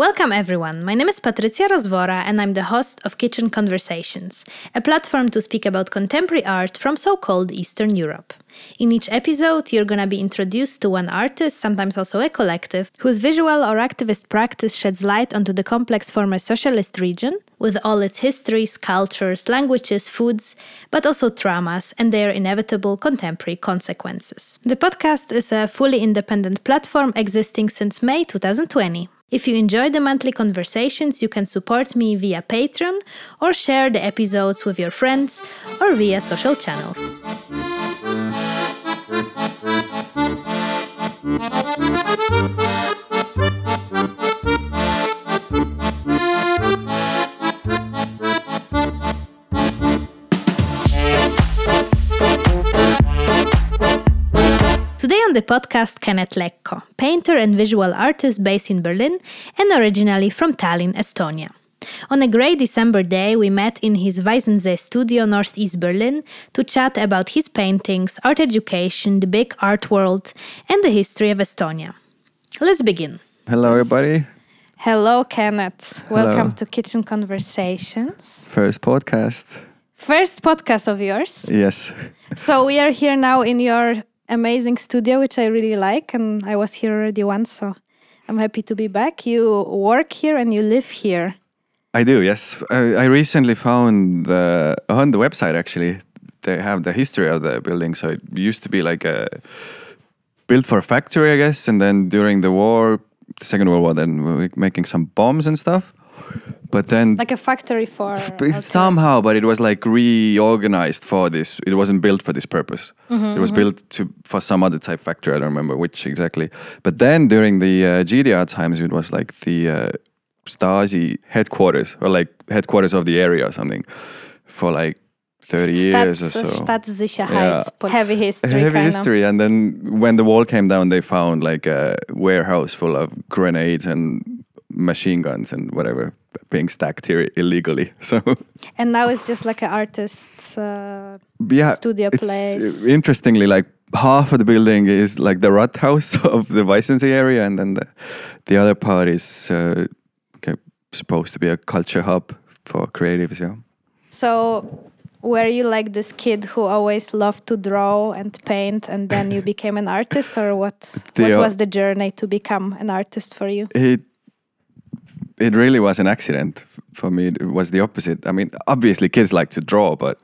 Welcome, everyone. My name is Patricia Rozvora, and I'm the host of Kitchen Conversations, a platform to speak about contemporary art from so called Eastern Europe. In each episode, you're going to be introduced to one artist, sometimes also a collective, whose visual or activist practice sheds light onto the complex former socialist region, with all its histories, cultures, languages, foods, but also traumas and their inevitable contemporary consequences. The podcast is a fully independent platform existing since May 2020. If you enjoy the monthly conversations, you can support me via Patreon or share the episodes with your friends or via social channels. Today on the podcast, Kenneth Lekko, painter and visual artist based in Berlin and originally from Tallinn, Estonia. On a grey December day, we met in his Weissensee studio northeast Berlin to chat about his paintings, art education, the big art world, and the history of Estonia. Let's begin. Hello, everybody. Hello, Kenneth. Welcome to Kitchen Conversations. First podcast. First podcast of yours. Yes. So we are here now in your amazing studio, which I really like, and I was here already once, so I'm happy to be back. You work here and you live here. I do, yes. I, I recently found the, on the website actually, they have the history of the building. So it used to be like a built for a factory, I guess. And then during the war, the Second World War, then we were making some bombs and stuff. But then Like a factory for. Okay. somehow, but it was like reorganized for this. It wasn't built for this purpose. it was built to for some other type factory. I don't remember which exactly. But then during the uh, GDR times, it was like the uh, Stasi headquarters or like headquarters of the area or something for like thirty years or so. Staatssicherheit, Yeah. heavy history. Heavy history, and then when the wall came down, they found like a warehouse full of grenades and machine guns and whatever being stacked here illegally. So And now it's just like an artist's. Uh, yeah, studio it's, place. uh, Interestingly, like half of the building is like the Rathaus of the Weissensee area, and then the the other part is uh, supposed to be a culture hub for creatives. Yeah, so. Were you like this kid who always loved to draw and paint, and then you became an artist, or what? The, what uh, was the journey to become an artist for you? it it really was an accident for me. It was the opposite. I mean, obviously, kids like to draw, but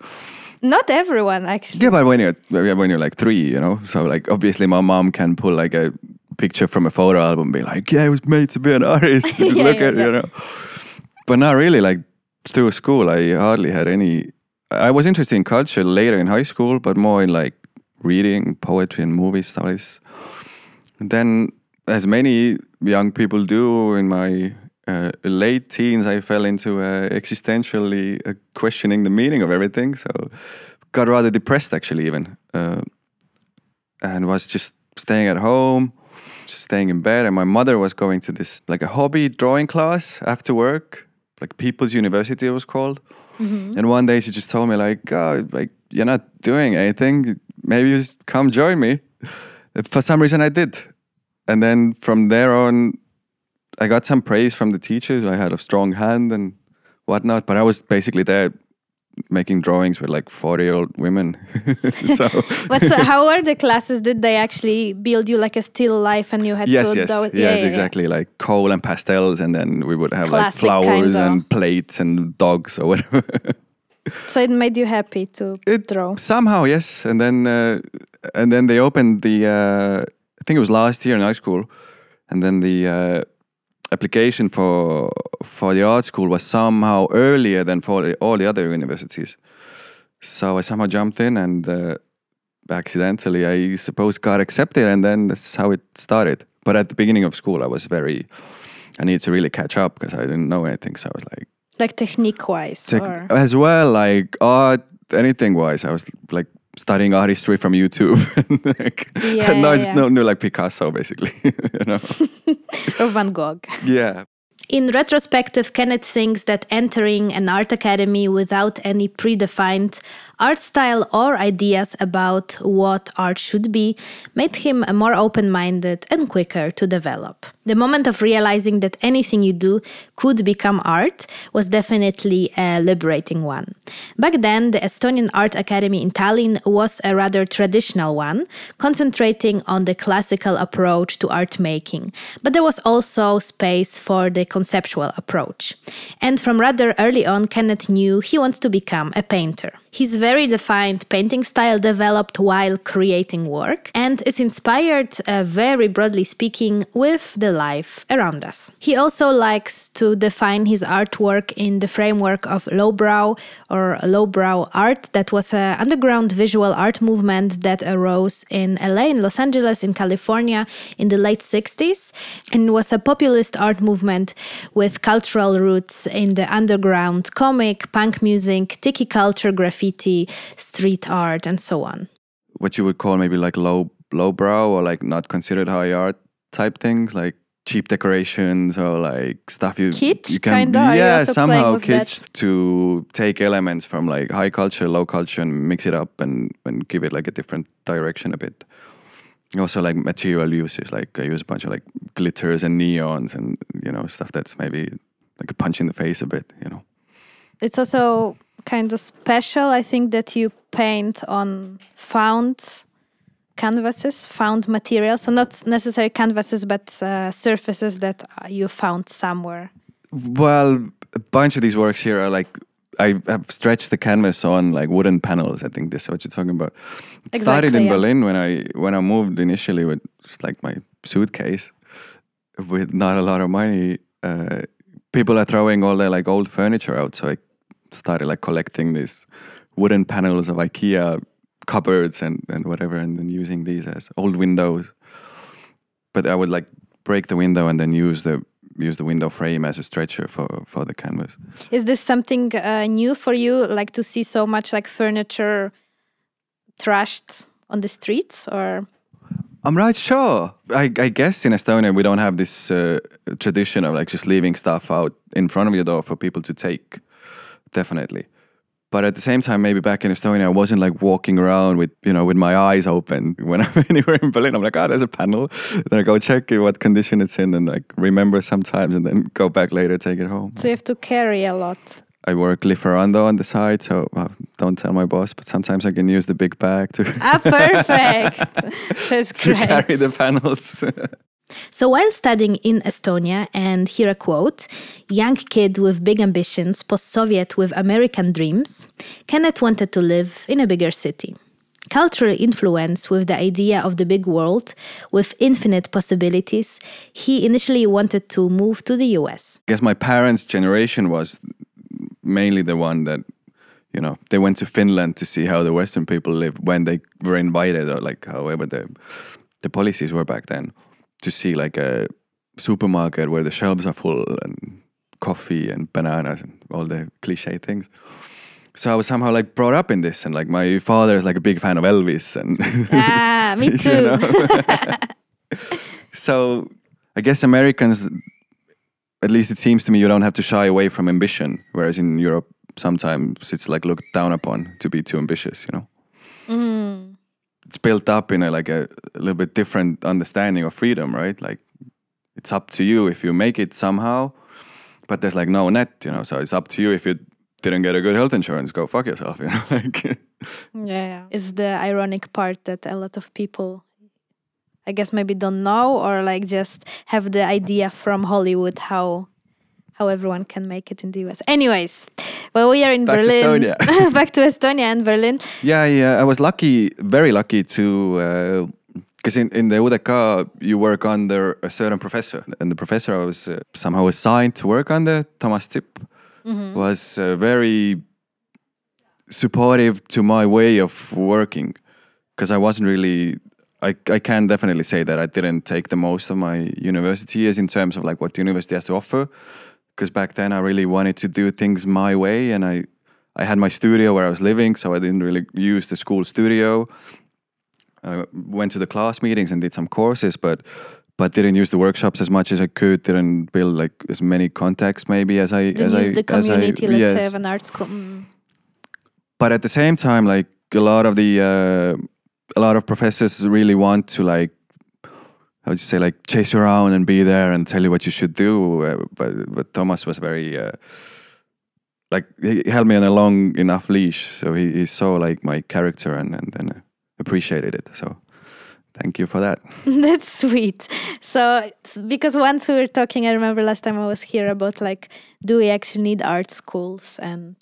Not everyone, actually. yeah, but when you're when you're like three, you know, so like obviously, my mom can pull like a picture from a photo album, and be like, "Yeah, I was made to be an artist." Just Yeah, look yeah, at yeah. you know. But not really. Like through school, I hardly had any. I was interested in culture later in high school, but more in like reading, poetry, and movie studies. And then, as many young people do in my uh, late teens, I fell into uh, existentially uh, questioning the meaning of everything. So, got rather depressed actually, even, uh, and was just staying at home, just staying in bed. And my mother was going to this like a hobby drawing class after work, like People's University it was called. And one day she just told me like, oh, like you're not doing anything. Maybe you just come join me. For some reason, I did, and then from there on, I got some praise from the teachers. I had a strong hand and whatnot. But I was basically there making drawings with like forty-year-old women. so But so how were the classes? Did they actually build you like a still life and you had yes, to yes, yes, yeah, yeah, yeah. exactly. Like coal and pastels, and then we would have Classic like flowers kinda. and plates and dogs or whatever. So it made you happy to It- draw. Somehow, yes. And then uh, and then they opened the uh, I think it was last year in high school, and then the uh, application for for the art school was somehow earlier than for the, all the other universities. So I somehow jumped in and uh, accidentally, I suppose, got accepted, and then that's how it started. But at the beginning of school, I was very I needed to really catch up because I didn't know anything. So I was like. Like technique wise. Or as well like art anything wise i was like studying art history from youtube like, Yeah, no i yeah, just yeah. know, knew like picasso basically you know or Van Gogh. yeah In retrospective, Kenneth thinks that entering an art academy without any predefined art style or ideas about what art should be made him more open minded and quicker to develop. The moment of realizing that anything you do could become art was definitely a liberating one. Back then, the Estonian Art Academy in Tallinn was a rather traditional one, concentrating on the classical approach to art making, but there was also space for the conceptual approach. And from rather early on, Kenneth knew he wants to become a painter. His very defined painting style developed while creating work and is inspired, uh, very broadly speaking, with the life around us. He also likes to define his artwork in the framework of lowbrow or lowbrow art. That was an underground visual art movement that arose in LA, in Los Angeles, in California in the late 60s, and was a populist art movement with cultural roots in the underground comic, punk music, tiki culture, graffiti graffiti, street art, and so on. What you would call maybe like low lowbrow or like not considered high art type things, like cheap decorations or like stuff you kitsch you can kinda, yeah somehow kitsch that? to take elements from like high culture low culture and mix it up and and give it like a different direction a bit also like material uses like i use a bunch of like glitters and neons and you know stuff that's maybe like a punch in the face a bit you know it's also kind of special. I think that you paint on found canvases, found materials. So not necessarily canvases, but uh, surfaces that you found somewhere. Well, a bunch of these works here are like I have stretched the canvas on like wooden panels. I think this is what you're talking about. It exactly, started in yeah. Berlin when I when I moved initially with just like my suitcase with not a lot of money. Uh, people are throwing all their like old furniture out, so I started like collecting these wooden panels of IKEA cupboards and, and whatever, and then using these as old windows. But I would like break the window and then use the use the window frame as a stretcher for for the canvas. Is this something uh, new for you, like to see so much like furniture trashed on the streets, or? I'm not sure. I, I guess in Estonia we don't have this uh, tradition of like just leaving stuff out in front of your door for people to take definitely. But at the same time, maybe back in Estonia, I wasn't like walking around with you know with my eyes open. When I'm anywhere in Berlin, I'm like, oh, there's a panel. Then I go check what condition it's in, and like remember sometimes, and then go back later, take it home. So you have to carry a lot. I work Lieferando on the side, so don't tell my boss. But sometimes I can use the big bag to. Ah, perfect. That's to great. carry the panels. So while studying in Estonia, and here a quote, young kid with big ambitions, post-Soviet with American dreams, Kenneth wanted to live in a bigger city. Cultural influence with the idea of the big world with infinite possibilities, he initially wanted to move to the US. I guess my parents' generation was mainly the one that, you know, they went to Finland to see how the Western people live when they were invited, or like however the the policies were back then, to see like a supermarket where the shelves are full and coffee and bananas and all the cliche things. So I was somehow like brought up in this, and like my father is like a big fan of Elvis, and Ah, me too. so I guess Americans, at least it seems to me, you don't have to shy away from ambition, whereas in Europe sometimes it's like looked down upon to be too ambitious. You know, Mm. It's built up in a like a, a little bit different understanding of freedom, right? Like it's up to you if you make it somehow, but there's like no net, you know. So it's up to you if you didn't get a good health insurance, go fuck yourself, you know. like, Yeah. Is the ironic part that a lot of people, I guess, maybe don't know or like just have the idea from Hollywood how how everyone can make it in the US. Anyways, well, we are in Back to Berlin. Estonia. back to Estonia and Berlin. Yeah, yeah. I was lucky, very lucky to, because in, in the UDK you work under a certain professor, and the professor I was uh, somehow assigned to work under, Thomas Zipp, was uh, very supportive to my way of working, because I wasn't really. I, I can definitely say that I didn't take the most of my university years in terms of like what the university has to offer because back then I really wanted to do things my way, and I I had my studio where I was living, so I didn't really use the school studio. I went to the class meetings and did some courses, but but didn't use the workshops as much as I could. Didn't build like as many contacts maybe as I Then as use I the as I community, let's yes. say, of an art school. Mm. but at the same time, like a lot of the uh, a lot of professors really want to like how would say like chase you around and be there and tell you what you should do. Uh, but but Thomas was very uh, like he held me on a long enough leash, so he, he saw like my character and and, and appreciated it. So thank you for that. That's sweet. So because once we were talking, I remember last time I was here about like, do we actually need art schools and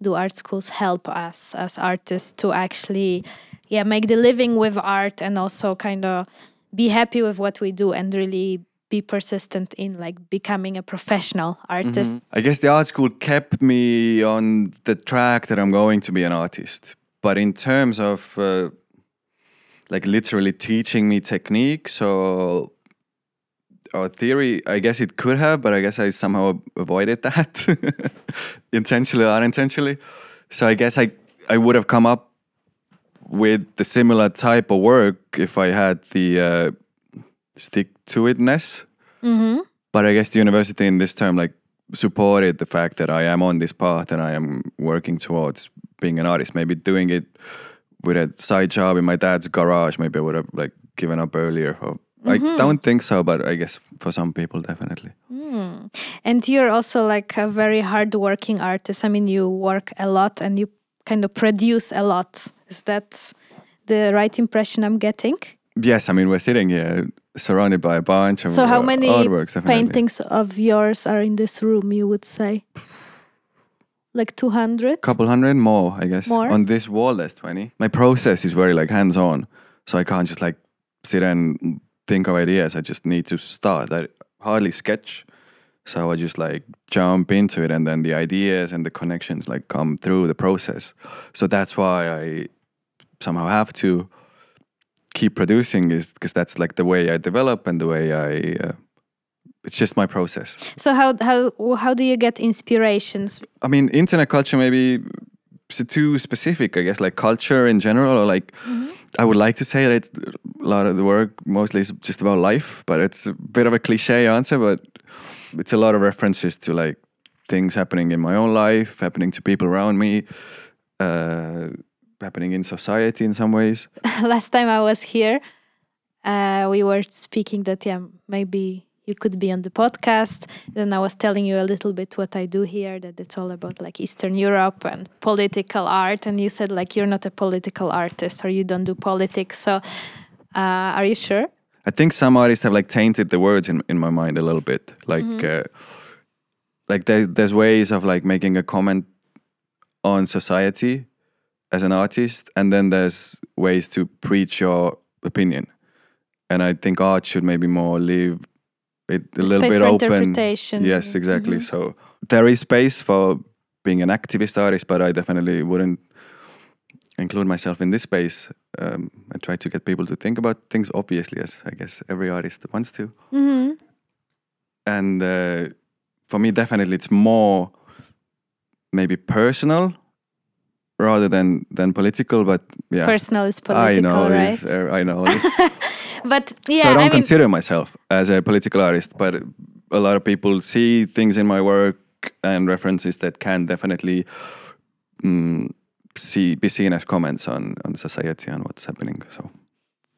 do art schools help us as artists to actually, yeah, make the living with art and also kind of be happy with what we do and really be persistent in like becoming a professional artist. Mm-hmm. I guess the art school kept me on the track that I'm going to be an artist. But in terms of uh, like literally teaching me technique. So or theory, I guess it could have, but I guess I somehow avoided that intentionally or unintentionally. So I guess I I would have come up with the similar type of work if I had the uh, stick to itness. Mm-hmm. But I guess the university in this term like supported the fact that I am on this path and I am working towards being an artist. Maybe doing it with a side job in my dad's garage, maybe I would have like given up earlier. Or, mm-hmm. I don't think so, but I guess for some people, definitely. Mm. And you're also like a very hardworking artist. I mean, you work a lot and you kind of produce a lot. Is that the right impression I'm getting? Yes, I mean we're sitting here surrounded by a bunch of so how many artworks, paintings of yours are in this room? You would say? Like 200 couple hundred more i guess. More? on this wall there's 20 my process is very like hands on so i can't just like sit and think of ideas. I just need to start. I hardly sketch. So i just like jump into it and then the ideas and the connections like come through the process. So that's why i somehow have to keep producing is because that's like the way i develop and the way i uh, it's just my process. So how how how do you get inspirations? I mean, internet culture maybe too specific. I guess like culture in general, or like mm -hmm. I would like to say that it's a lot of the work mostly is just about life, but it's a bit of a cliche answer. But it's a lot of references to like things happening in my own life, happening to people around me. Uh, happening in society in some ways. Last time I was here, uh, we were speaking that yeah maybe you could be on the podcast. Then I was telling you a little bit what I do here, that it's all about like Eastern Europe and political art. And you said like you're not a political artist or you don't do politics. So uh, are you sure? I think some artists have like tainted the words in, in my mind a little bit. Like, mm -hmm. uh, like there, there's ways of like making a comment on society as an artist, and then there's ways to preach your opinion. And I think art should maybe more leave it a little space bit for open. Interpretation. Yes, exactly. Mm -hmm. So there is space for being an activist artist, but I definitely wouldn't include myself in this space. Um, I try to get people to think about things obviously, as I guess every artist wants to. Mm -hmm. And uh, for me, definitely, it's more maybe personal rather than than political. But yeah, personal is political, I know, right? Uh, I know. but yeah, so I don't I consider myself as a political artist, but a lot of people see things in my work and references that can definitely mm, see be seen as comments on on society and what's happening. So.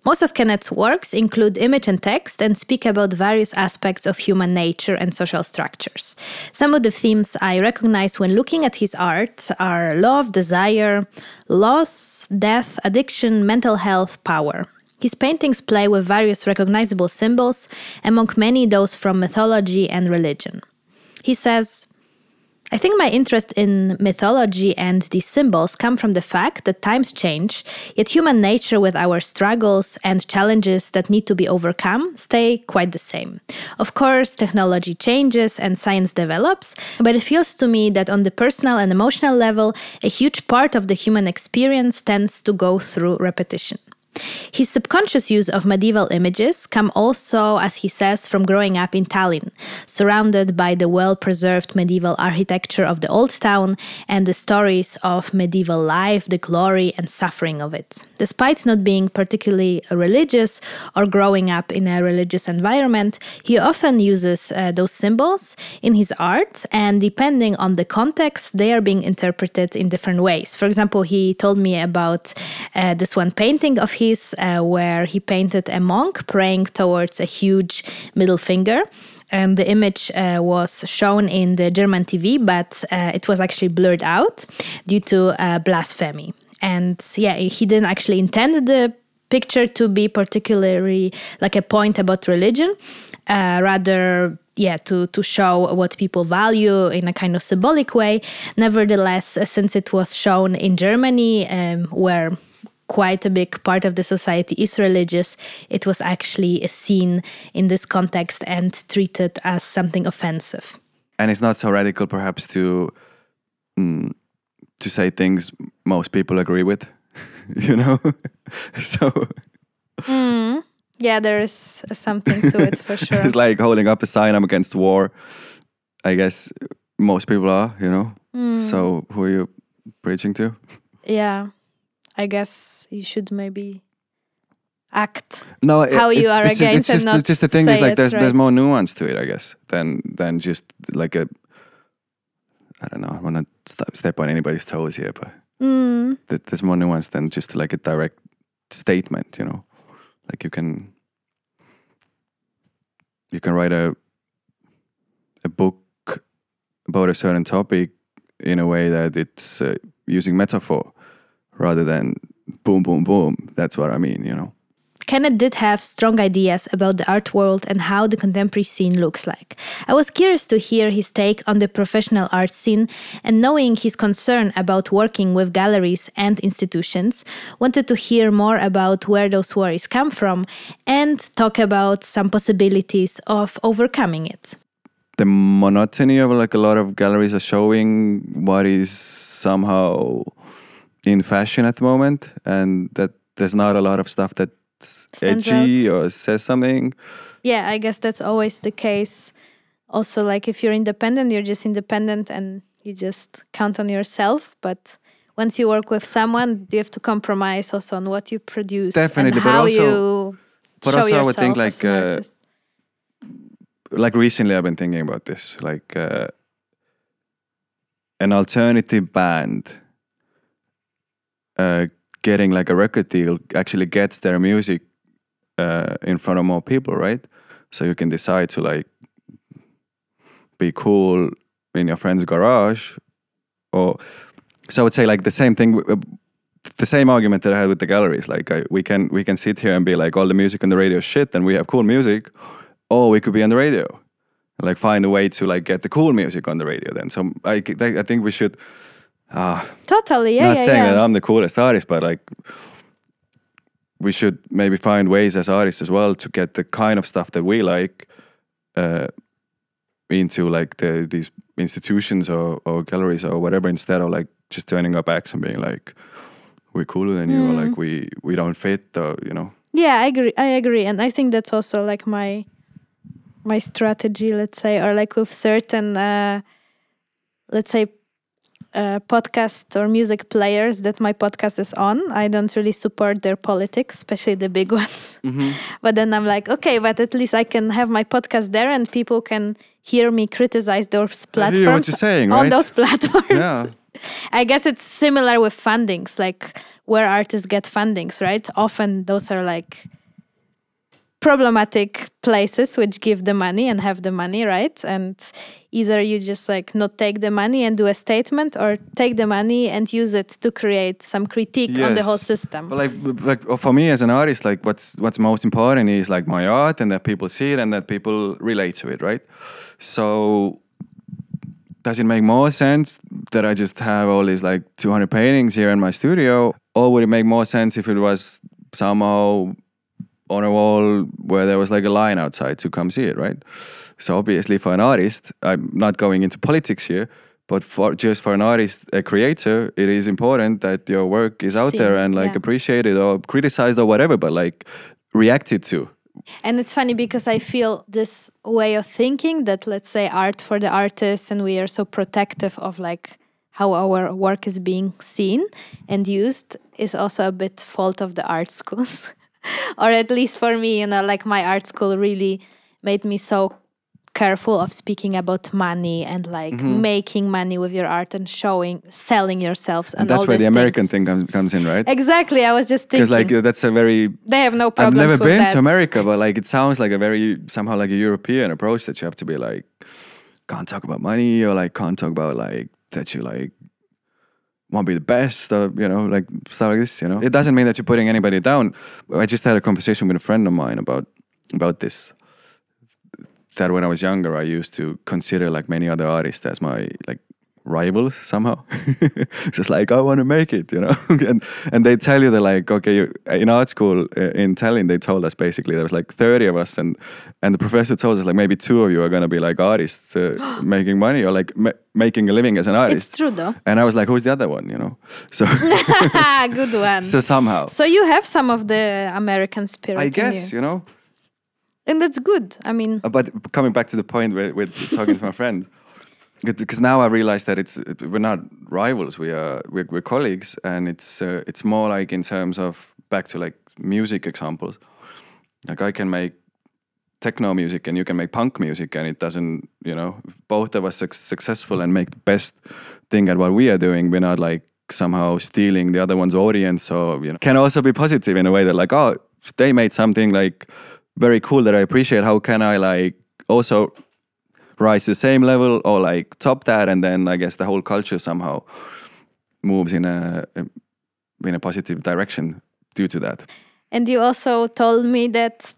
Most of Kenneth's works include image and text and speak about various aspects of human nature and social structures. Some of the themes I recognize when looking at his art are love, desire, loss, death, addiction, mental health, power. His paintings play with various recognizable symbols, among many those from mythology and religion. He says, I think my interest in mythology and these symbols come from the fact that times change, yet human nature with our struggles and challenges that need to be overcome stay quite the same. Of course, technology changes and science develops, but it feels to me that on the personal and emotional level, a huge part of the human experience tends to go through repetition. His subconscious use of medieval images come also, as he says, from growing up in Tallinn, surrounded by the well-preserved medieval architecture of the old town and the stories of medieval life, the glory and suffering of it. Despite not being particularly religious or growing up in a religious environment, he often uses uh, those symbols in his art, and depending on the context, they are being interpreted in different ways. For example, he told me about uh, this one painting of his uh, where he painted a monk praying towards a huge middle finger. And the image uh, was shown in the German TV, but uh, it was actually blurred out due to uh, blasphemy. And yeah, he didn't actually intend the picture to be particularly like a point about religion, uh, rather yeah to to show what people value in a kind of symbolic way nevertheless since it was shown in germany um, where quite a big part of the society is religious, it was actually seen in this context and treated as something offensive. And it's not so radical, perhaps, to mm, to say things most people agree with, you know. so. Mm. Yeah, there is something to it for sure. it's like holding up a sign, "I'm against war." I guess most people are, you know. Mm. So who are you preaching to? Yeah. I guess you should maybe act no how it, you are it's against just, it's just, just the thing is like there's right. there's more nuance to it i guess than than just like a i don't know i want to step on anybody's toes here but mm. there's more nuance than just like a direct statement you know like you can you can write a a book about a certain topic in a way that it's uh, using metaphor rather than boom, boom, boom. That's what I mean, you know. Kenneth did have strong ideas about the art world and how the contemporary scene looks like. I was curious to hear his take on the professional art scene and knowing his concern about working with galleries and institutions, wanted to hear more about where those worries come from and talk about some possibilities of overcoming it. The monotony of like a lot of galleries are showing what is somehow in fashion at the moment, and that there's not a lot of stuff that's Stands edgy out. or says something. Yeah, I guess that's always the case. Also, like if you're independent, you're just independent and you just count on yourself. But once you work with someone, you have to compromise also on what you produce Definitely, and but how also- you but show also I would think, like, uh. Like recently, I've been thinking about this. Like uh, an alternative band uh, getting like a record deal actually gets their music uh, in front of more people, right? So you can decide to like be cool in your friend's garage, or so I would say like the same thing. w- The same argument that I had with the galleries, like I, we can we can sit here and be like all the music on the radio shit, and we have cool music, or we could be on the radio, and like find a way to like get the cool music on the radio. Then, so I, I think we should. Uh, Totally, yeah, not yeah, saying yeah. that I'm the coolest artist, but like we should maybe find ways as artists as well to get the kind of stuff that we like uh, into like the these institutions or, or galleries or whatever instead of like just turning our backs and being like we're cooler than you or Mm. like we we don't fit or you know Yeah, I agree. I agree, and I think that's also like my my strategy, let's say, or like with certain, uh, let's say, uh, podcast or music players that my podcast is on. I don't really support their politics, especially the big ones. But then I'm like, okay, but at least I can have my podcast there, and people can hear me criticize those I hear what platforms you're saying, on right? those platforms. yeah I guess it's similar with fundings, like where artists get fundings, right? Often those are like problematic places which give the money and have the money, right? And either you just like not take the money and do a statement or take the money and use it to create some critique on the whole system. But like, like for me as an artist, like what's what's most important is like my art and that people see it and that people relate to it, right? So does it make more sense that I just have all these like 200 paintings here in my studio, or would it make more sense if it was somehow on a wall where there was like a line outside to come see it, right? So obviously for an artist, I'm not going into politics here, But for just for an artist, a creator, it is important that your work is out there and like yeah. appreciated or criticized or whatever, but like reacted to. And it's funny because I feel this way of thinking that let's say art for the artists and we are so protective of like how our work is being seen and used is also a bit fault of the art schools. or at least for me, you know, like my art school really made me so careful of speaking about money and like making money with your art and showing selling yourselves and, And that's where the American things. thing comes, comes in, right? Exactly, I was just thinking Because like uh, that's a very they have no problem. I've never been that. to America, but like it sounds like a very somehow like a European approach that you have to be like can't talk about money or like can't talk about like that you like want to be the best or you know like stuff like this. You know, it doesn't mean that you're putting anybody down. I just had a conversation with a friend of mine about about this. That when I was younger, I used to consider like many other artists as my like rivals somehow. just like I want to make it, you know. and and they tell you that like okay, you, in art school uh, in Tallinn, they told us basically there was like thirty of us, and and the professor told us like maybe two of you are gonna be like artists uh, making money or like ma- making a living as an artist. It's true though. And I was like, who's the other one? You know. So Good one. so somehow. So you have some of the American spirit. I guess you. you know, and that's good. I mean, Uh, but coming back to the point we're talking to my friend, because now I realize that it's we're not rivals. We are we're, we're colleagues, and it's uh, it's more like in terms of back to like music examples. Like I can make techno music and you can make punk music, and it doesn't you know both of us successful and make the best thing at what we are doing. We're not like somehow stealing the other one's audience, or you know can also be positive in a way that like oh they made something like very cool that I appreciate. How can I like also rise to the same level or like top that, and then I guess the whole culture somehow moves in a in a positive direction due to that. and you also told me that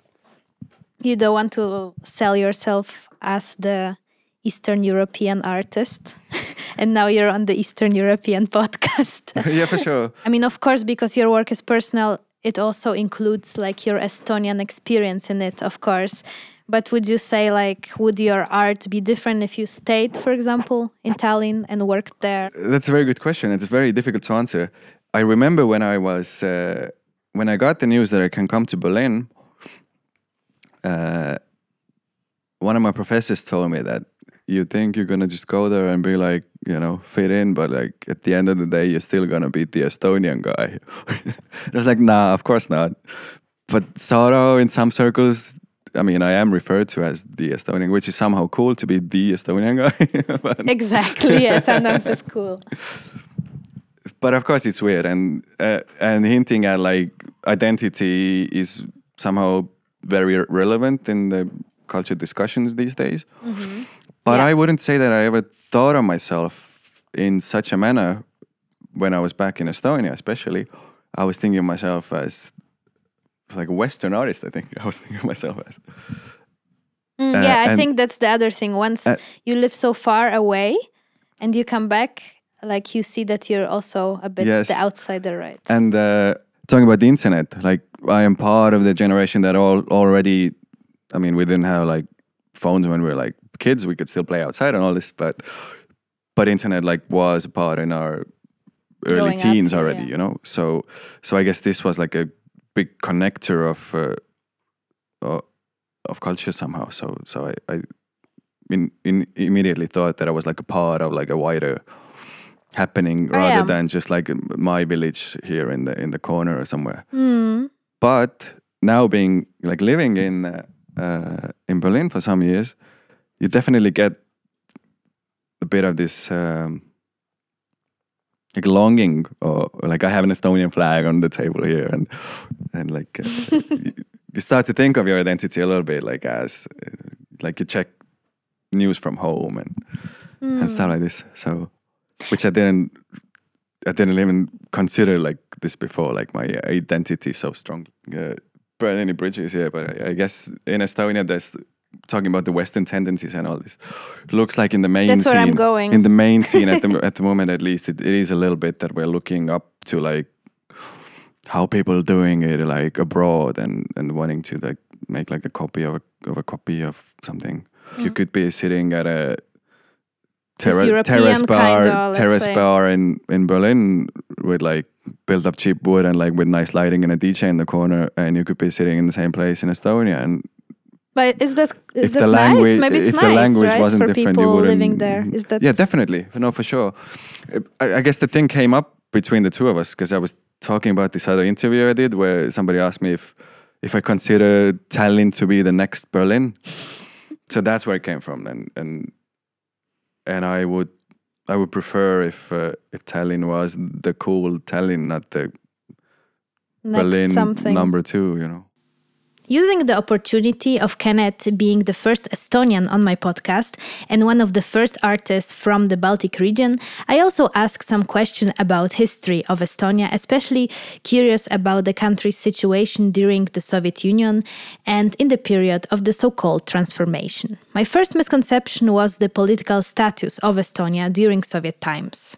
you don't want to sell yourself as the Eastern European artist. and now you're on the Eastern European podcast. yeah, for sure. I mean, of course, because your work is personal, it also includes like your Estonian experience in it, of course. But would you say, like, would your art be different if you stayed, for example, in Tallinn and worked there? That's a very good question. It's very difficult to answer. I remember when I was uh, when I got the news that I can come to Berlin. Uh, one of my professors told me that you think you're gonna just go there and be like, you know, fit in, but like at the end of the day, you're still gonna beat the Estonian guy. I was like, nah, of course not. But sort of in some circles, I mean, I am referred to as the Estonian, which is somehow cool to be the Estonian guy. Exactly. Yeah, sometimes it's cool. but of course, it's weird, and uh, and hinting at like identity is somehow very relevant in the culture discussions these days. But Yeah. I wouldn't say that I ever thought of myself in such a manner when I was back in Estonia, especially. I was thinking of myself as like a Western artist. I think I was thinking of myself as. Mm, Uh, yeah, I think that's the other thing. Once Uh, you live so far away and you come back, like you see that you're also a bit Yes. the outsider, right? And uh, talking about the internet, like I am part of the generation that all already. I mean, we didn't have like phones when we were like kids. We could still play outside and all this, but but internet like was a part in our early Growing teens yeah, already. yeah. You know, so so I guess this was like a big connector of uh, uh, of culture somehow. So so I. I in, in immediately thought that I was like a part of like a wider happening rather than just like my village here in the in the corner or somewhere. Mm. But now being like living in uh, uh, in Berlin for some years, you definitely get a bit of this um, like longing, or, or like I have an Estonian flag on the table here, and and like uh, you, start to think of your identity a little bit like as uh, like you check news from home and and stuff like this. So, which I didn't, I didn't even consider like this before. Like my identity so strong. Uh, burn any bridges, yeah. But I, I guess in Estonia, there's talking about the Western tendencies and all this. Looks like in the main That's scene, where I'm going. in the main scene at the at the moment, at least, it, it is a little bit that we're looking up to like how people are doing it like abroad and and wanting to like make like a copy of a of a copy of something. You Mm. could be sitting at a European terrace bar, kinda, terrace say. bar in in Berlin with like built up cheap wood and like with nice lighting and a DJ in the corner, and you could be sitting in the same place in Estonia. And But is that is if that the nice? language, Maybe it's if nice, the language right, wasn't for different, people living there. Is that yeah, definitely, no, for sure. I, I guess the thing came up between the two of us because I was talking about this other interview I did where somebody asked me if if I consider Tallinn to be the next Berlin. so that's where it came from, and and and I would I would prefer if uh, if Tallinn was the cool Tallinn, not the next Berlin something? number two. You know. Using the opportunity of Kenneth being the first Estonian on my podcast and one of the first artists from the Baltic region, I also asked some question about history of Estonia, especially curious about the country's situation during the Soviet Union and in the period of the so-called transformation. My first misconception was the political status of Estonia during Soviet times.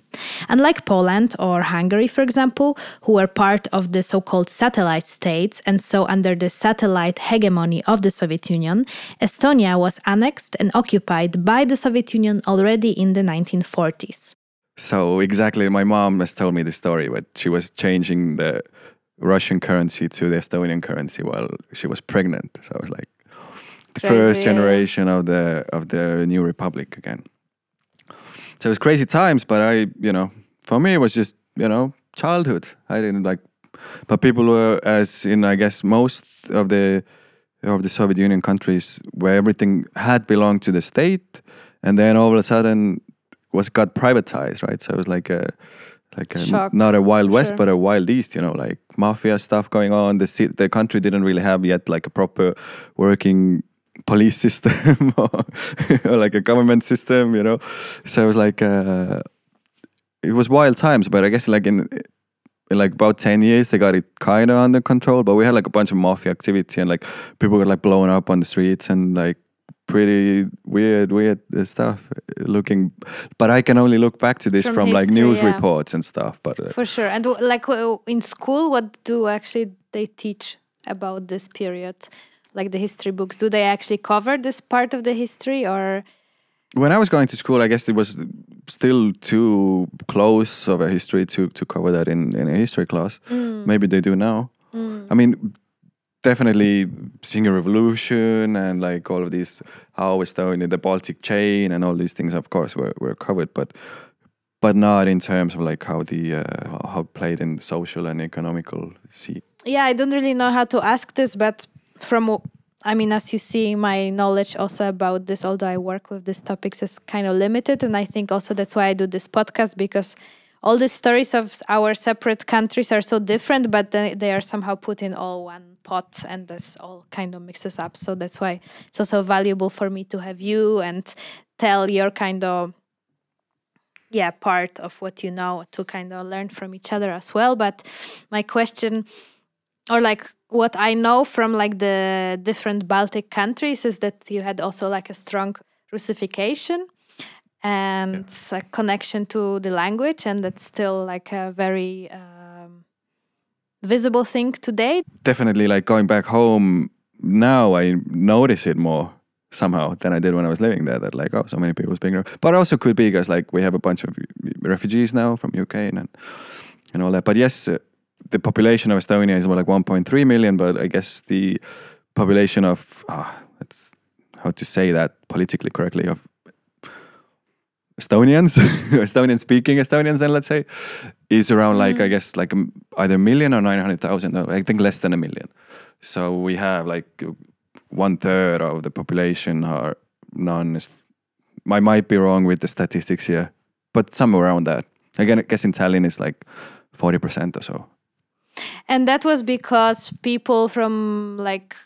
Unlike Poland or Hungary, for example, who were part of the so called satellite states and so under the satellite hegemony of the Soviet Union, Estonia was annexed and occupied by the Soviet Union already in the 1940s. So exactly, my mom has told me the story, but she was changing the Russian currency to the Estonian currency while she was pregnant. So I was like, first generation of the of the new republic again. So it was crazy times, but I, you know, for me it was just you know childhood. I didn't like, but people were as in I guess most of the of the Soviet Union countries where everything had belonged to the state, and then all of a sudden was got privatized, right? So it was like a like a, not a wild west, sure. but a wild east. You know, like mafia stuff going on. The the country didn't really have yet like a proper working police system or, or like a government system. You know, so it was like uh, it was wild times. But I guess like in in like about 10 years they got it kind of under control but we had like a bunch of mafia activity and like people got like blown up on the streets and like pretty weird weird uh, stuff looking but i can only look back to this From from, like news yeah. reports and stuff but uh, For sure. And like in school, what do actually they teach about this period? Like the history books, do they actually cover this part of the history or? when i was going to school i guess it was still too close of a history to to cover that in in a history class. Maybe they do now. I mean definitely Singing Revolution and like all of these how Estonia, the Baltic chain and all these things of course were, were covered but but not in terms of like how the uh, how- how played in the social and economical scene. Yeah, I don't really know how to ask this, but from I mean, as you see, my knowledge also about this, although I work with these topics, is kind of limited, and I think also that's why I do this podcast because all the stories of our separate countries are so different, but they, are somehow put in all one pot, and this all kind of mixes up. So that's why it's also valuable for me to have you and tell your kind of yeah part of what you know to kind of learn from each other as well but my question or like what i know from like the different baltic countries is that you had also like a strong russification and a connection to the language and that's still like a very um, visible thing today Definitely, like going back home now, I notice it more somehow than I did when I was living there. That like, oh, so many people speaking, but also could be because like we have a bunch of refugees now from Ukraine and and all that. But yes, uh, the population of Estonia is more like 1.3 million, but I guess the population of ah, it's how to say that politically correctly of Estonians, Estonian speaking Estonians, then let's say, is around like I guess like either a million or nine hundred thousand. I think less than a million. So we have like one third of the population are non. I might be wrong with the statistics here, but somewhere around that. Again, I guess in Tallinn is like forty percent or so. And that was because people from like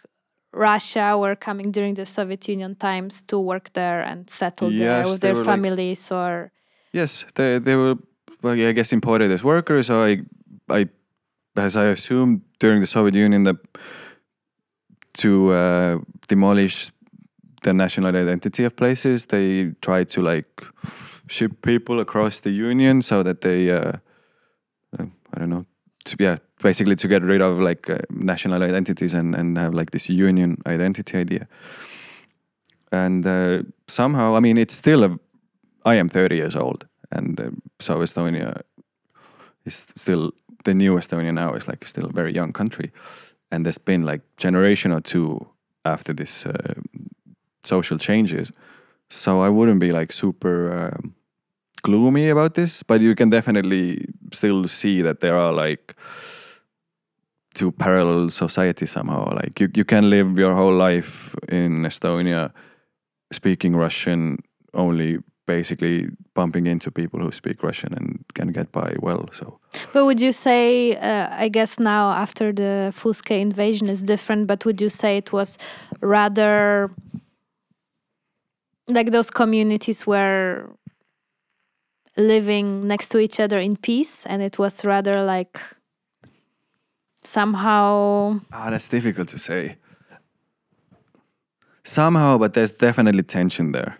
Russia were coming during the Soviet Union times to work there and settle there with their were, like- families or Yes, they they were well, I guess imported as workers. Or I, I, as I assumed during the Soviet Union that to uh, demolish the national identity of places, they tried to like ship people across the union so that they, uh, I don't know, to yeah, basically to get rid of like uh, national identities and and have like this union identity idea. And uh, somehow, I mean, it's still a I am 30 years old, and uh, so Estonia is still the new Estonia now is like still a very young country, and there's been like generation or two after this uh, social changes. So I wouldn't be like super um, gloomy about this, but you can definitely still see that there are like two parallel societies somehow. Like you, you can live your whole life in Estonia speaking Russian, only basically bumping into people who speak Russian and can get by well. So, but would you say, uh, I guess now after the scale invasion is different, but would you say it was rather like those communities were living next to each other in peace and it was rather like somehow ah that's difficult to say. Somehow but there's definitely tension there.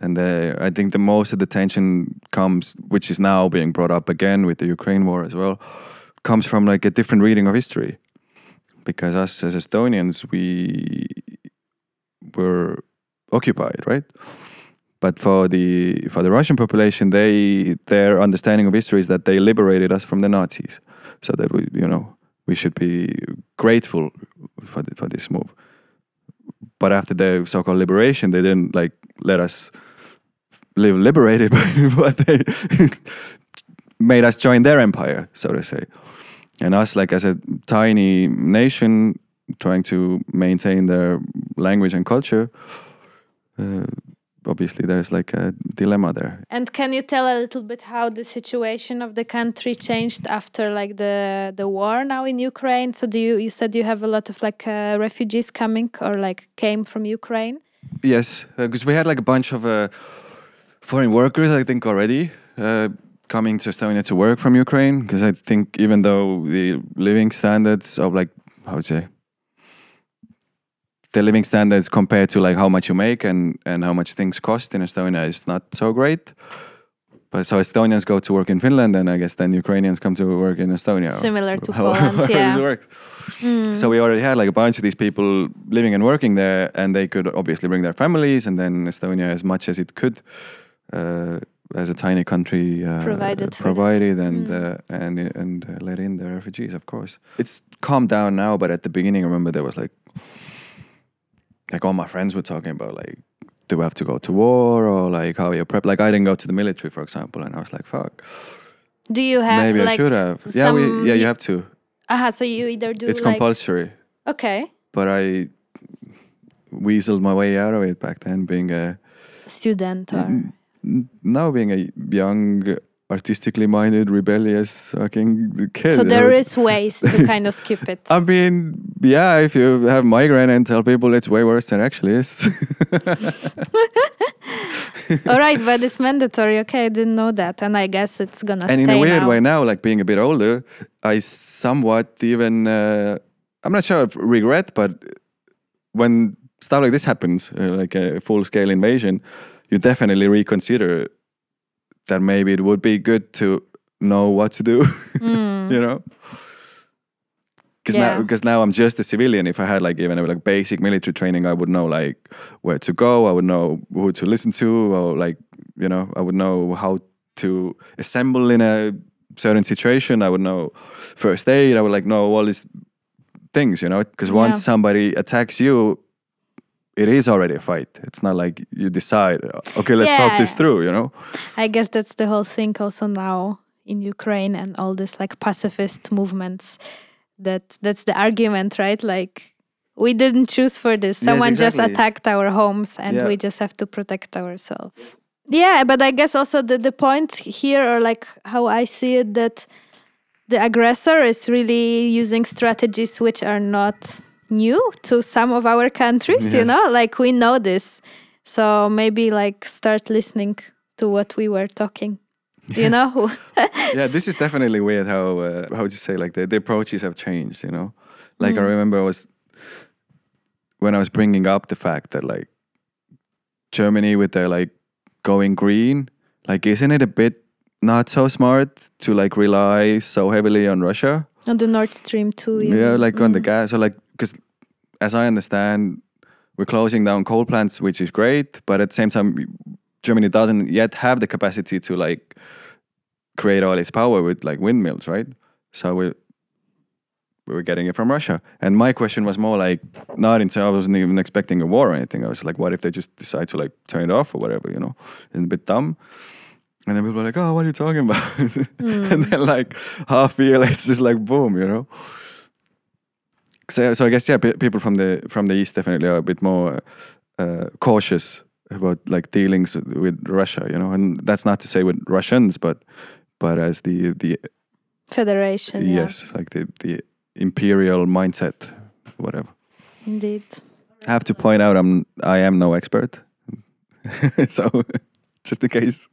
And i think the most of the tension comes which is now being brought up again with the ukraine war as well comes from like a different reading of history. Because us as estonians we were occupied, right? But for the for the Russian population, they their understanding of history is that they liberated us from the Nazis, so that we you know we should be grateful for the, for this move. But after the so-called liberation, they didn't like let us live liberated, but they made us join their empire, so to say. And us, like as a tiny nation, trying to maintain their language and culture, uh, obviously there's like a dilemma there. And can you tell a little bit how the situation of the country changed after like the the war now in Ukraine? So do you you said you have a lot of like uh, refugees coming or like came from Ukraine? Yes, because uh, we had like a bunch of uh, foreign workers I think already uh, coming to Estonia to work from Ukraine because I think even though the living standards of like how would you say the living standards compared to like how much you make and and how much things cost in Estonia is not so great. But so Estonians go to work in Finland, and I guess then Ukrainians come to work in Estonia. Similar to how, Poland, yeah. Mm. So we already had like a bunch of these people living and working there, and they could obviously bring their families, and then Estonia, as much as it could, uh, as a tiny country, uh, provided, provided and mm. uh, and and uh, let in the refugees. Of course, it's calmed down now, but at the beginning, I remember there was like like all my friends were talking about like do we have to go to war or like how you prep like i didn't go to the military for example and i was like fuck. Do you have maybe like i should have. Yeah we, yeah you have to. Uh-huh so you either do it's like... compulsory. Okay. But i weaseled my way out of it back then being a student or now being a young artistically minded, rebellious fucking kid. So there is ways to kind of skip it. I mean, yeah, if you have migraine and tell people it's way worse than it actually is. All right, but it's mandatory. Okay, I didn't know that, and I guess it's gonna. And in a weird now. way, now, like being a bit older, I somewhat even. Uh, I'm not sure if regret, but when stuff like this happens, uh, like a full-scale invasion, you definitely reconsider that maybe it would be good to know what to do mm. you know because yeah. now because now I'm just a civilian if I had like even like basic military training I would know like where to go I would know who to listen to or like you know I would know how to assemble in a certain situation I would know first aid I would like know all these things you know because once yeah. somebody attacks you it is already a fight. It's not like you decide, okay, let's yeah. talk this through, you know? I guess that's the whole thing also now in Ukraine and all this like pacifist movements. That that's the argument, right? Like we didn't choose for this. Someone yes, exactly. just attacked our homes and yeah. we just have to protect ourselves. Yeah, but I guess also the, the point here or like how I see it that the aggressor is really using strategies which are not new to some of our countries yes. you know like we know this so maybe like start listening to what we were talking yes. you know yeah this is definitely weird how uh, how would you say like the, the approaches have changed you know like mm. i remember i was when i was bringing up the fact that like germany with their like going green like isn't it a bit not so smart to like rely so heavily on russia on the nord stream too yeah like mm. on the mm. gas so like because as I understand, we're closing down coal plants, which is great, but at the same time, Germany doesn't yet have the capacity to like create all its power with like windmills, right? So we we were getting it from Russia. And my question was more like not in I wasn't even expecting a war or anything. I was like, what if they just decide to like turn it off or whatever, you know? It's a bit dumb. And then people were like, oh, what are you talking about? and hmm. then like half a year later, it's just like boom, you know. So, so I guess yeah, pe- people from the from the east definitely are a bit more uh, cautious about like dealings with Russia, you know. And that's not to say with Russians, but but as the the Federation. yeah. yes, like the the imperial mindset, whatever. Indeed. I have to point out I'm I am no expert, so just in case.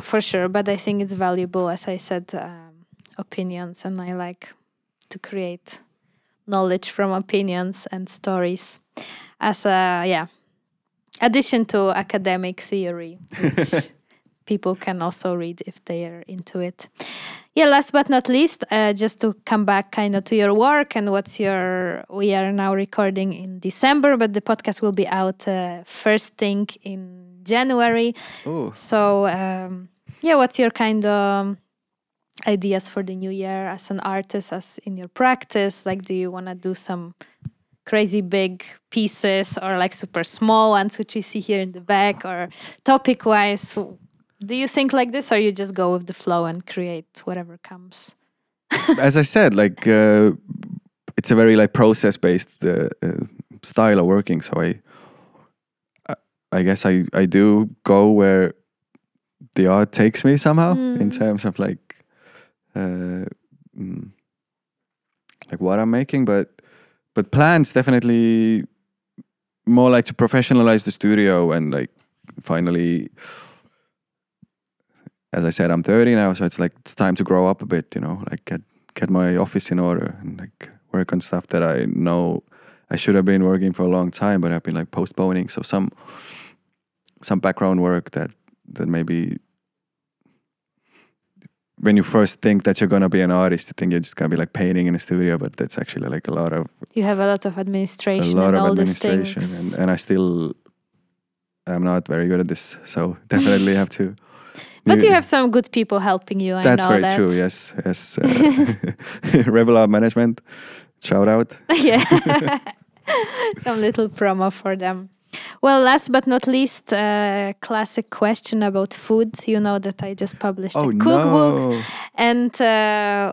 For sure, but I think it's valuable, as I said, um, opinions, and I like to create knowledge from opinions and stories as a yeah addition to academic theory, which people can also read if they are into it. Yeah, last but not least, uh, just to come back kind of to your work and what's your. We are now recording in December, but the podcast will be out uh, first thing in January. Oh, So, um, yeah, what's your kind of ideas for the new year as an artist, as in your practice? Like, do you want to do some crazy big pieces or like super small ones, which we see here in the back, or topic wise? Do you think like this, or you just go with the flow and create whatever comes? as I said, like uh, it's a very like process based uh, uh, style of working. So I, I, I guess I I do go where the art takes me somehow in terms of like, uh, mm, like what I'm making, but but plans definitely more like to professionalize the studio and like finally as I said, I'm 30 now, so it's like it's time to grow up a bit, you know, like get get my office in order and like work on stuff that I know I should have been working for a long time, but I've been like postponing. So some some background work that that maybe when you first think that you're gonna be an artist, you think you're just gonna be like painting in a studio, but that's actually like a lot of You have a lot of administration. a lot and of administration, and, and I still I'm not very good at this. So definitely have to. but you have some good people helping you. I That's know very that. true. Yes, yes. Uh, Rebel Art Management, shout out. yeah. Some little promo for them. Well, last but not least, uh, classic question about food. You know that I just published Oh a cookbook, no! and uh,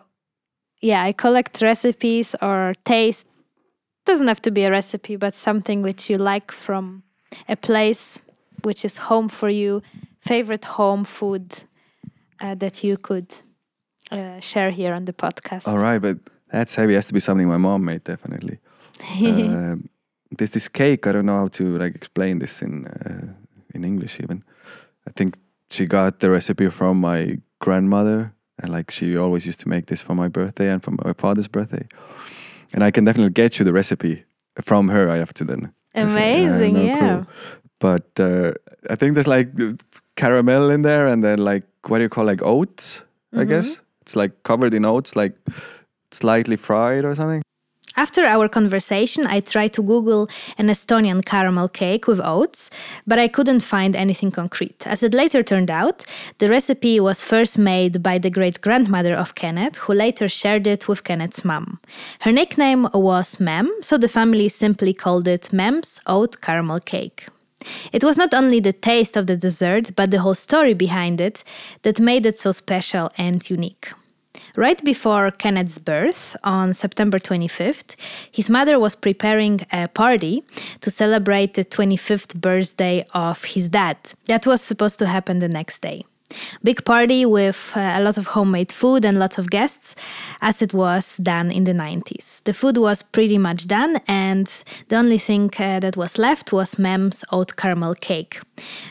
yeah, I collect recipes or taste. Doesn't have to be a recipe, but something which you like from a place which is home for you. Favorite home food uh, that you could uh, share here on the podcast. All right, but that's heavy. Has to be something my mom made definitely. there's this cake. I don't know how to like explain this in uh, in English even. I think she got the recipe from my grandmother, and like she always used to make this for my birthday and for my father's birthday. And I can definitely get you the recipe from her. I have to then. 'cause I- I Amazing, yeah. clue. But uh, I think there's like caramel in there, and then like what do you call like oats? I guess it's like covered in oats, like slightly fried or something. After our conversation, I tried to Google an Estonian caramel cake with oats, but I couldn't find anything concrete. As it later turned out, the recipe was first made by the great grandmother of Kenneth, who later shared it with Kenneth's mom. Her nickname was Mem, so the family simply called it Mem's Oat Caramel Cake. It was not only the taste of the dessert, but the whole story behind it that made it so special and unique. Right before Kenneth's birth, on September 25th, his mother was preparing a party to celebrate the 25th birthday of his dad. That was supposed to happen the next day. Big party with uh, a lot of homemade food and lots of guests, as it was done in the 90s. The food was pretty much done, and the only thing uh, that was left was Mem's oat caramel cake.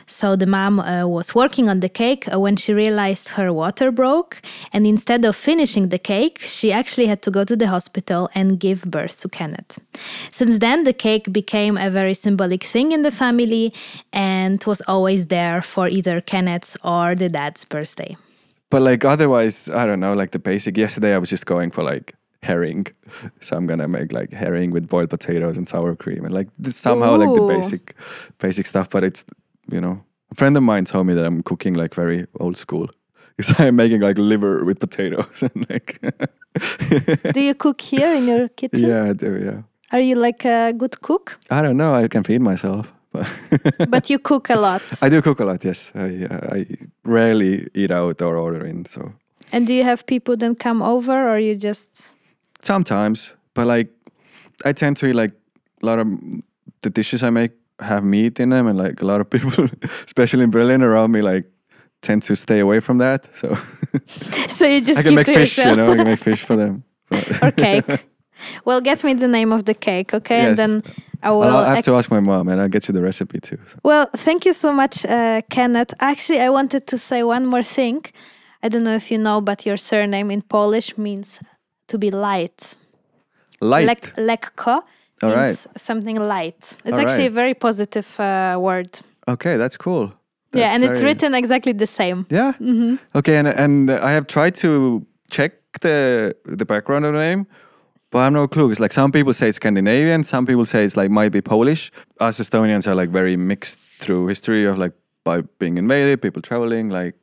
So the mom uh, was working on the cake uh, when she realized her water broke, and instead of finishing the cake, she actually had to go to the hospital and give birth to Kenneth. Since then, the cake became a very symbolic thing in the family and was always there for either Kenneth's or the dad's birthday. But like otherwise, I don't know, like the basic. Yesterday I was just going for like herring. So I'm gonna make like herring with boiled potatoes and sour cream and like this, somehow like the basic basic stuff, but it's you know, A friend of mine told me that I'm cooking like very old school. Because I'm making like liver with potatoes and like Do you cook here in your kitchen? yeah, I do, yeah. Are you like a good cook? I don't know. I can feed myself, but but you cook a lot. I do cook a lot. Yes, I uh, I rarely eat out or order in. So and do you have people then come over or you just sometimes, but like I tend to eat like a lot of the dishes I make have meat in them, and like a lot of people, especially in Berlin around me, like tend to stay away from that. So so you just I can make fish, yourself. you know, I can make fish for them. Or cake. Well, get me the name of the cake, okay? And Yes. then I will. I'll have to ask my mom, and I'll get you the recipe too. So. Well, thank you so much, uh, Kenneth. Actually, I wanted to say one more thing. I don't know if you know, but your surname in Polish means to be light. Light. Lek- lekko means something light. It's All actually right. a very positive uh, word. okay, that's cool. yeah, That's and it's written exactly the same. Yeah. Mm-hmm. Okay, and and I have tried to check the the background of the name, but I have no clue. It's like some people say it's Scandinavian, some people say it's like might be Polish. Us Estonians are like very mixed through history of like by being invaded, people traveling. Like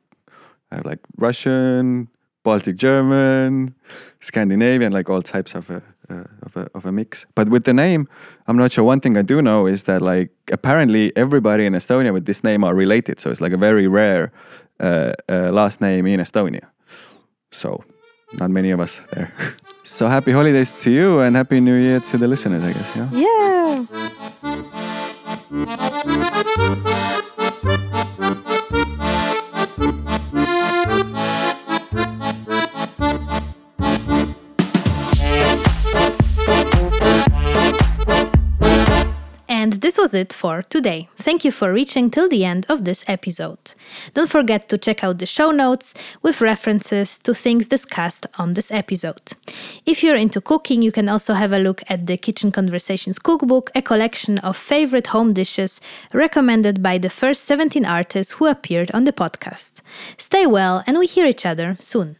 I have like Russian, Baltic German, Scandinavian, like all types of a, uh, of a of a mix. But with the name, I'm not sure. One thing I do know is that like apparently everybody in Estonia with this name are related. So it's like a very rare uh, uh, last name in Estonia. So not many of us there. so happy holidays to you and happy new year to the listeners, I guess. Yeah. Yeah. This was it for today. Thank you for reaching till the end of this episode. Don't forget to check out the show notes with references to things discussed on this episode. If you're into cooking, you can also have a look at the Kitchen Conversations cookbook, a collection of favorite home dishes recommended by the first 17 artists who appeared on the podcast. Stay well, and we hear each other soon.